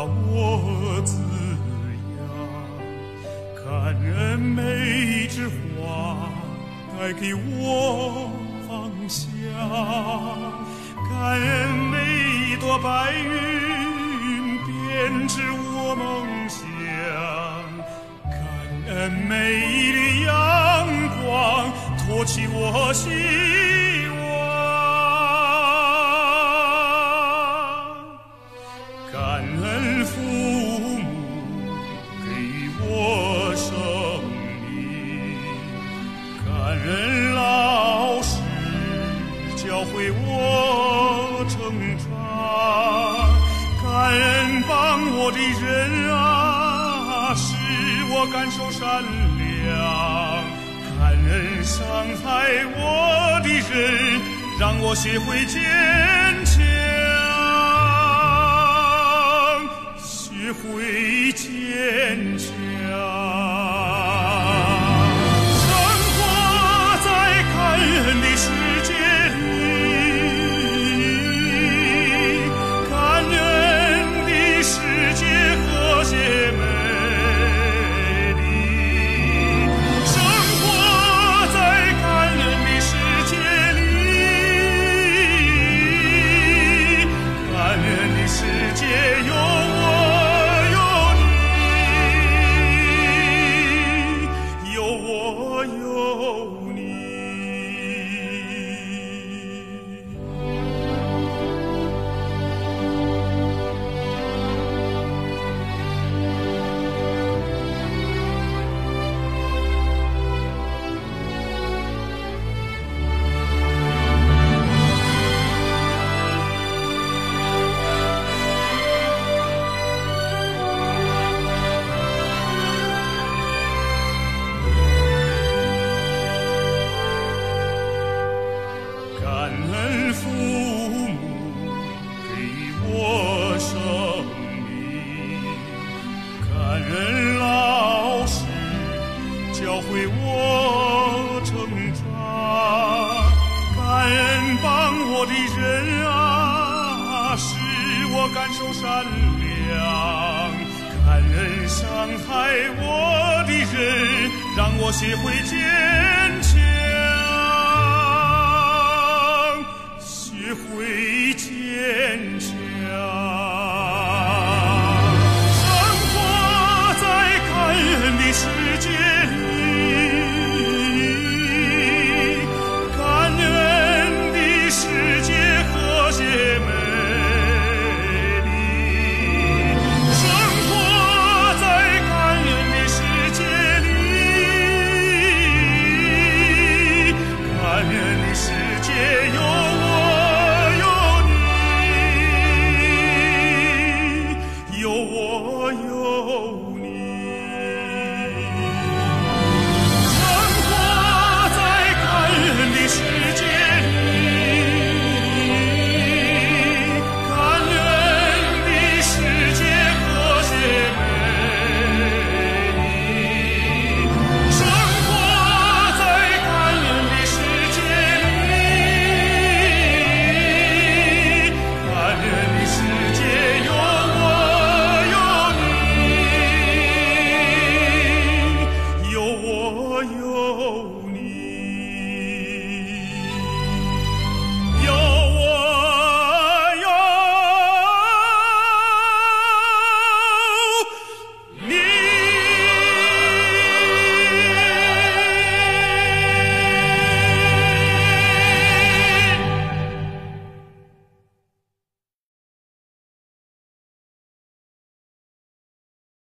把我滋养，感恩每一枝花带给我芳香，感恩每一朵白云编织我梦想，感恩每一缕阳光托起我心。父母给我生命，感恩老师教会我成长，感恩帮我的人啊，使我感受善良，感恩伤害我的人，让我学会坚强。姐妹父母给我生命，感恩老师教会我成长，感恩帮我的人啊，使我感受善良，感恩伤害我的人，让我学会坚强。有。